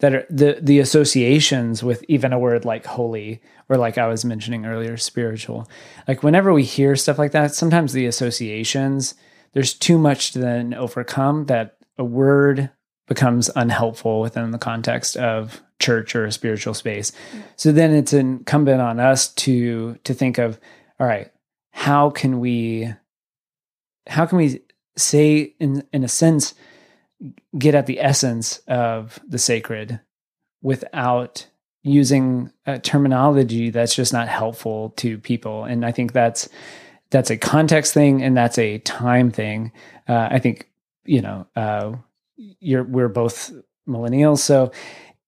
that are the the associations with even a word like holy or like I was mentioning earlier, spiritual. Like whenever we hear stuff like that, sometimes the associations there's too much to then overcome that a word becomes unhelpful within the context of church or a spiritual space. Mm. So then it's incumbent on us to to think of, all right, how can we how can we say in in a sense get at the essence of the sacred without using a terminology that's just not helpful to people and i think that's that's a context thing and that's a time thing. Uh, i think you know uh, you're we're both millennials so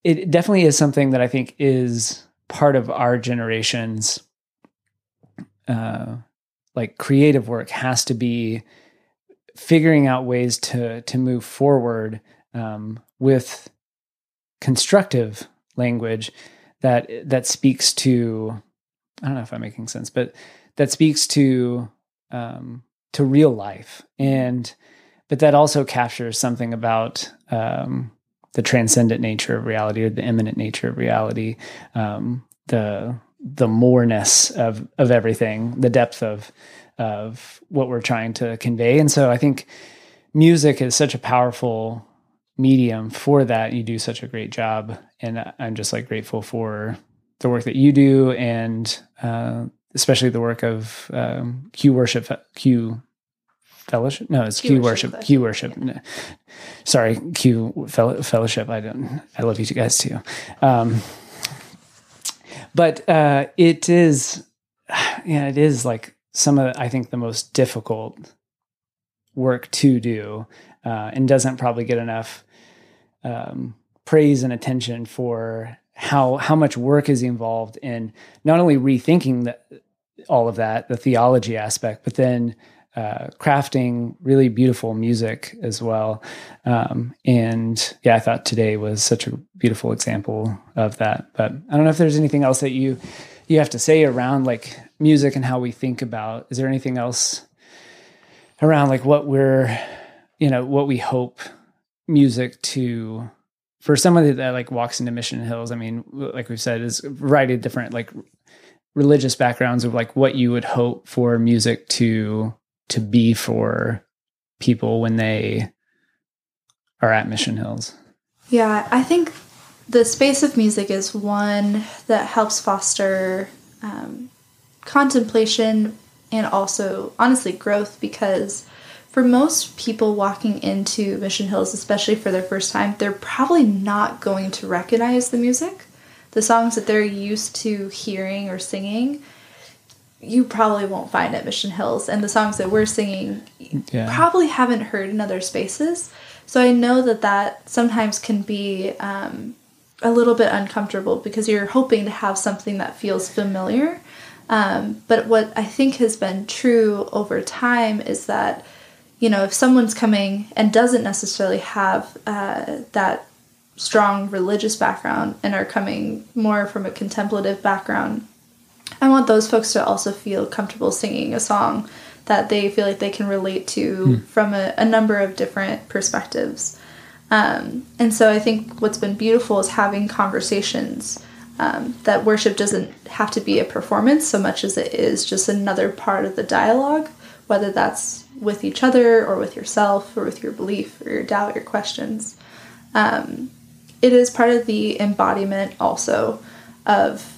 it definitely is something that i think is part of our generation's uh, like creative work has to be figuring out ways to to move forward um, with constructive language that that speaks to I don't know if I'm making sense, but that speaks to um, to real life, and but that also captures something about um, the transcendent nature of reality or the immanent nature of reality, um, the the moreness of of everything, the depth of of what we're trying to convey, and so I think music is such a powerful medium for that. You do such a great job, and I'm just like grateful for the work that you do, and uh, especially the work of um, Q worship, Q fellowship. No, it's Q, Q worship. worship, Q worship. No, Sorry, Q fellowship. I don't. I love you guys too. Um, but uh, it is, yeah, it is like some of I think the most difficult work to do, uh, and doesn't probably get enough um, praise and attention for how how much work is involved in not only rethinking the, all of that, the theology aspect, but then uh, crafting really beautiful music as well. Um, and yeah, I thought today was such a beautiful example of that. But I don't know if there's anything else that you you have to say around like music and how we think about. Is there anything else around like what we're you know what we hope music to for somebody that like walks into Mission Hills, I mean, like we've said, is a variety of different like religious backgrounds of like what you would hope for music to to be for people when they are at Mission Hills. Yeah, I think the space of music is one that helps foster um, contemplation and also, honestly, growth because for most people walking into Mission Hills, especially for their first time, they're probably not going to recognize the music. The songs that they're used to hearing or singing, you probably won't find at Mission Hills. And the songs that we're singing, Yeah. probably haven't heard in other spaces. So I know that that sometimes can be um, a little bit uncomfortable because you're hoping to have something that feels familiar. Um, but what I think has been true over time is that, you know, if someone's coming and doesn't necessarily have uh, that strong religious background and are coming more from a contemplative background, I want those folks to also feel comfortable singing a song that they feel like they can relate to from a, a number of different perspectives. Um, and so I think what's been beautiful is having conversations um, that worship doesn't have to be a performance so much as it is just another part of the dialogue, whether that's with each other or with yourself or with your belief or your doubt, your questions. Um, it is part of the embodiment also of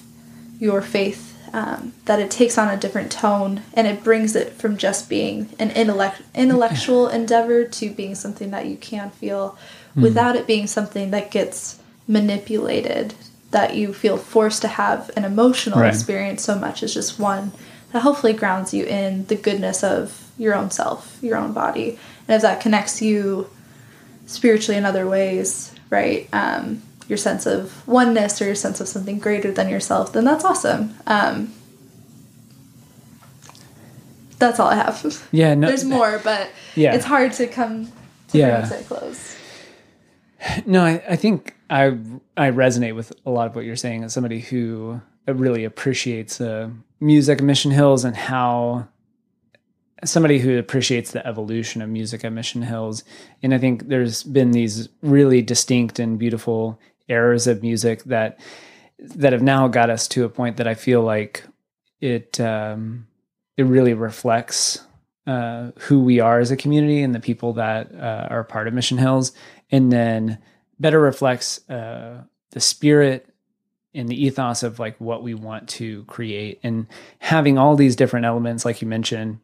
your faith um, that it takes on a different tone and it brings it from just being an intellect- intellectual endeavor to being something that you can feel without it being something that gets manipulated that you feel forced to have an emotional Right. experience so much as just one that hopefully grounds you in the goodness of your own self your own body and if that connects you spiritually in other ways right um, your sense of oneness or your sense of something greater than yourself then that's awesome um, that's all i have Yeah, no, there's more but Yeah. it's hard to come to Yeah. bring it a close No, I, I think I I resonate with a lot of what you're saying as somebody who really appreciates uh, music Mission Hills and how somebody who appreciates the evolution of music at Mission Hills. And I think there's been these really distinct and beautiful eras of music that that have now got us to a point that I feel like it um, it really reflects uh, who we are as a community and the people that uh, are part of Mission Hills, and then better reflects uh, the spirit and the ethos of like what we want to create and having all these different elements, like you mentioned,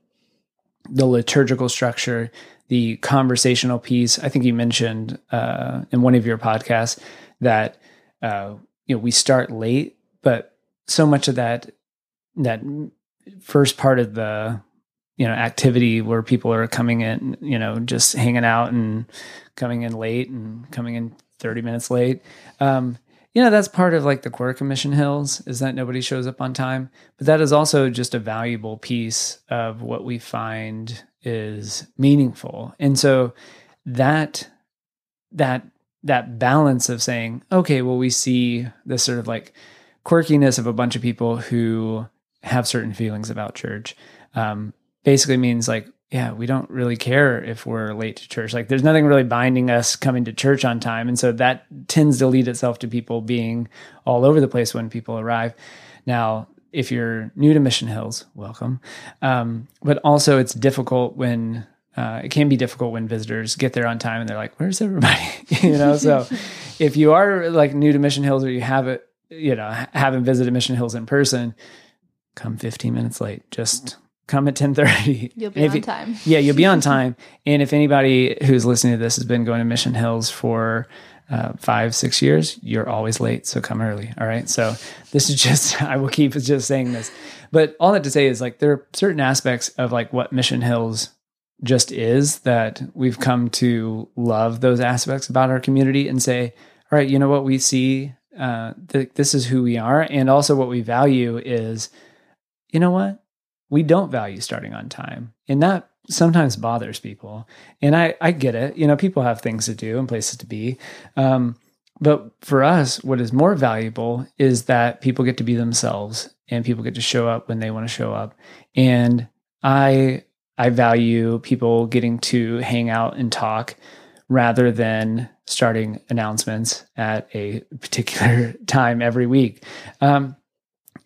the liturgical structure, the conversational piece. I think you mentioned uh, in one of your podcasts that uh, you know we start late, but so much of that that first part of the you know activity where people are coming in, you know, just hanging out and coming in late and coming in 30 minutes late. Um, you know, that's part of like the quirk of Mission Hills is that nobody shows up on time. But that is also just a valuable piece of what we find is meaningful. And so that that that balance of saying, okay, well, we see this sort of like quirkiness of a bunch of people who have certain feelings about church. Um, basically means like, yeah, we don't really care if we're late to church. Like, there's nothing really binding us coming to church on time. And so that tends to lead itself to people being all over the place when people arrive. Now, if you're new to Mission Hills, welcome. Um, but also, it's difficult when uh, it can be difficult when visitors get there on time and they're like, "Where's everybody?" you know. So, if you are like new to Mission Hills or you have it, you know, haven't visited Mission Hills in person, come 15 minutes late. Just come at 10:30. You'll be on you- time. yeah, you'll be on time. And if anybody who's listening to this has been going to Mission Hills for uh, five, six years, you're always late. So come early. All right. So this is just, I will keep just saying this. But all that to say is like there are certain aspects of like what Mission Hills just is that we've come to love those aspects about our community and say, all right, you know what we see, uh, th- this is who we are. And also what we value is, you know what? We don't value starting on time. And that sometimes bothers people. And I, I get it. You know, people have things to do and places to be. Um, but for us, what is more valuable is that people get to be themselves and people get to show up when they want to show up. And I I value people getting to hang out and talk rather than starting announcements at a particular time every week. Um,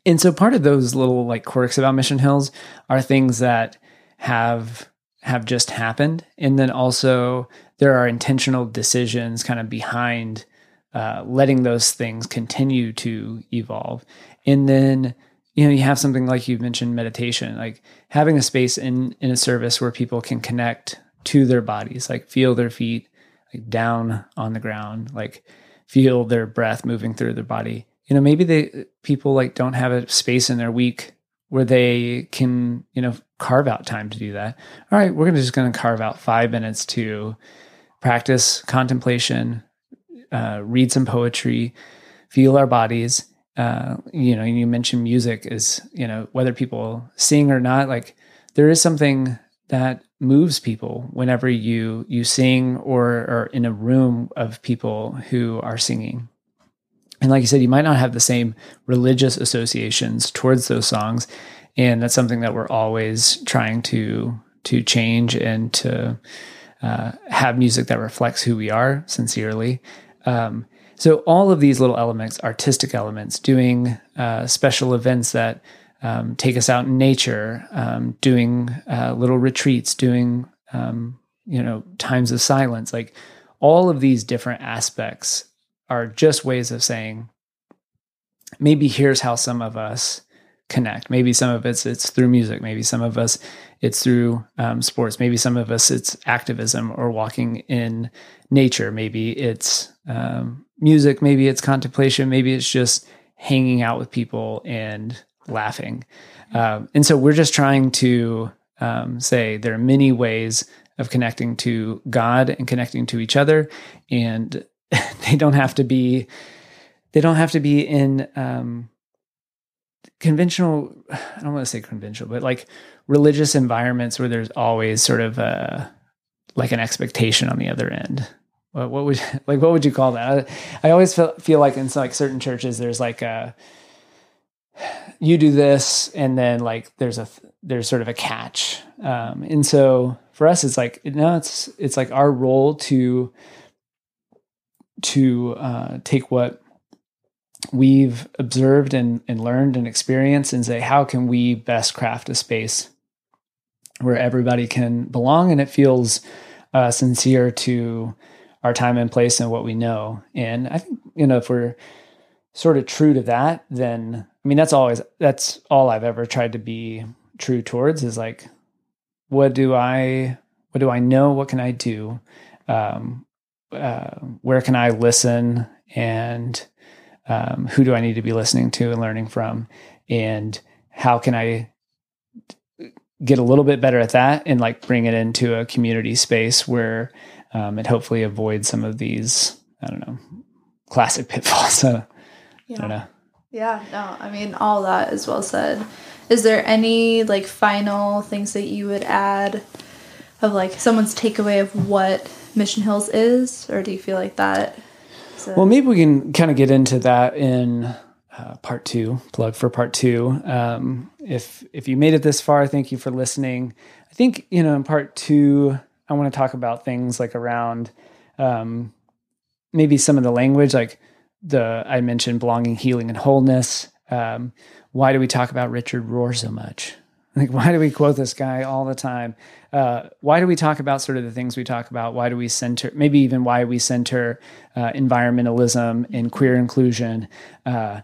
and so part of those little like quirks about Mission Hills are things that have have just happened and then also there are intentional decisions kind of behind uh, letting those things continue to evolve. And then, you know, you have something like you mentioned meditation, like having a space in, in a service where people can connect to their bodies, like feel their feet like down on the ground, like feel their breath moving through their body. You know, maybe the people like don't have a space in their week where they can, you know, carve out time to do that. All right, we're just going to carve out five minutes to practice contemplation, uh, read some poetry, feel our bodies. Uh, you know, you mentioned music is, you know, whether people sing or not, like there is something that moves people whenever you you sing or are in a room of people who are singing. And like you said, you might not have the same religious associations towards those songs, and that's something that we're always trying to to change and to uh, have music that reflects who we are sincerely. Um, so all of these little elements, artistic elements, doing uh, special events that um, take us out in nature, um, doing uh, little retreats, doing um, you know times of silence, like all of these different aspects are just ways of saying maybe here's how some of us connect. Maybe some of it's it's through music. Maybe some of us it's through um, sports. Maybe some of us it's activism or walking in nature. Maybe it's um, music. Maybe it's contemplation. Maybe it's just hanging out with people and laughing. Um, and so we're just trying to um, say there are many ways of connecting to God and connecting to each other, and they don't have to be they don't have to be in um, conventional i don't want to say conventional but like religious environments where there's always sort of a like an expectation on the other end. What, what would like what would you call that? I, I always feel, feel like in like certain churches there's like a you do this and then like there's a there's sort of a catch. Um, and so for us it's like no it's it's like our role to to uh, take what we've observed and, and learned and experienced and say how can we best craft a space where everybody can belong? And it feels uh, sincere to our time and place and what we know. And i think you know if we're sort of true to that then i mean that's always that's all i've ever tried to be true towards is like what do i what do i know? What can i do? Um, uh, where can i listen and um, who do I need to be listening to and learning from, and how can I get a little bit better at that and like bring it into a community space where um, it hopefully avoids some of these I don't know classic pitfalls. So, yeah. I don't know. Yeah, no, I mean all that is well said. Is there any like final things that you would add of like someone's takeaway of what Mission Hills is, or do you feel like that so. Well, maybe we can kind of get into that in uh, part two. Plug for part two. Um, if if you made it this far, thank you for listening. I think you know in part two, I want to talk about things like around um, maybe some of the language, like the I mentioned belonging, healing, and wholeness. Um, why do we talk about Richard Rohr so much? Like, why do we quote this guy all the time? Uh, why do we talk about sort of the things we talk about? Why do we center, maybe even why we center uh, environmentalism and queer inclusion? Uh,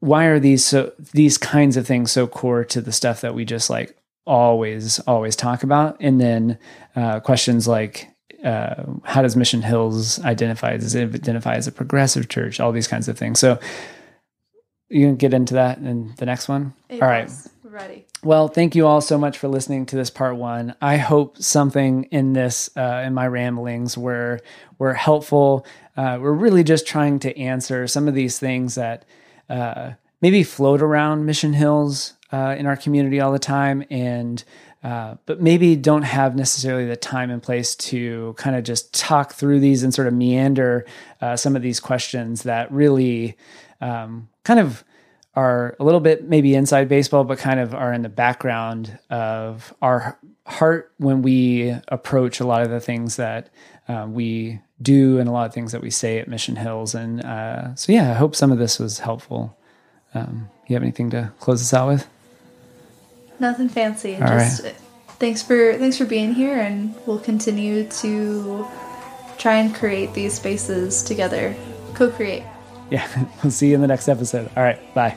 why are these so these kinds of things so core to the stuff that we just like always always talk about? And then uh, questions like uh, how does Mission Hills identify? Does it identify as a progressive church? All these kinds of things. So you can get into that in the next one. It all right, ready. Well, thank you all so much for listening to this part one. I hope something in this, uh, in my ramblings, were were helpful. Uh, we're really just trying to answer some of these things that uh, maybe float around Mission Hills uh, in our community all the time, and uh, but maybe don't have necessarily the time and place to kind of just talk through these and sort of meander uh, some of these questions that really um, kind of are a little bit maybe inside baseball, but kind of are in the background of our heart when we approach a lot of the things that uh, we do and a lot of things that we say at Mission Hills. And uh, so, yeah, I hope some of this was helpful. Um, you have anything to close us out with? Nothing fancy. All Just right. thanks for thanks for being here, and we'll continue to try and create these spaces together co create. Yeah. we'll see you in the next episode. All right. Bye.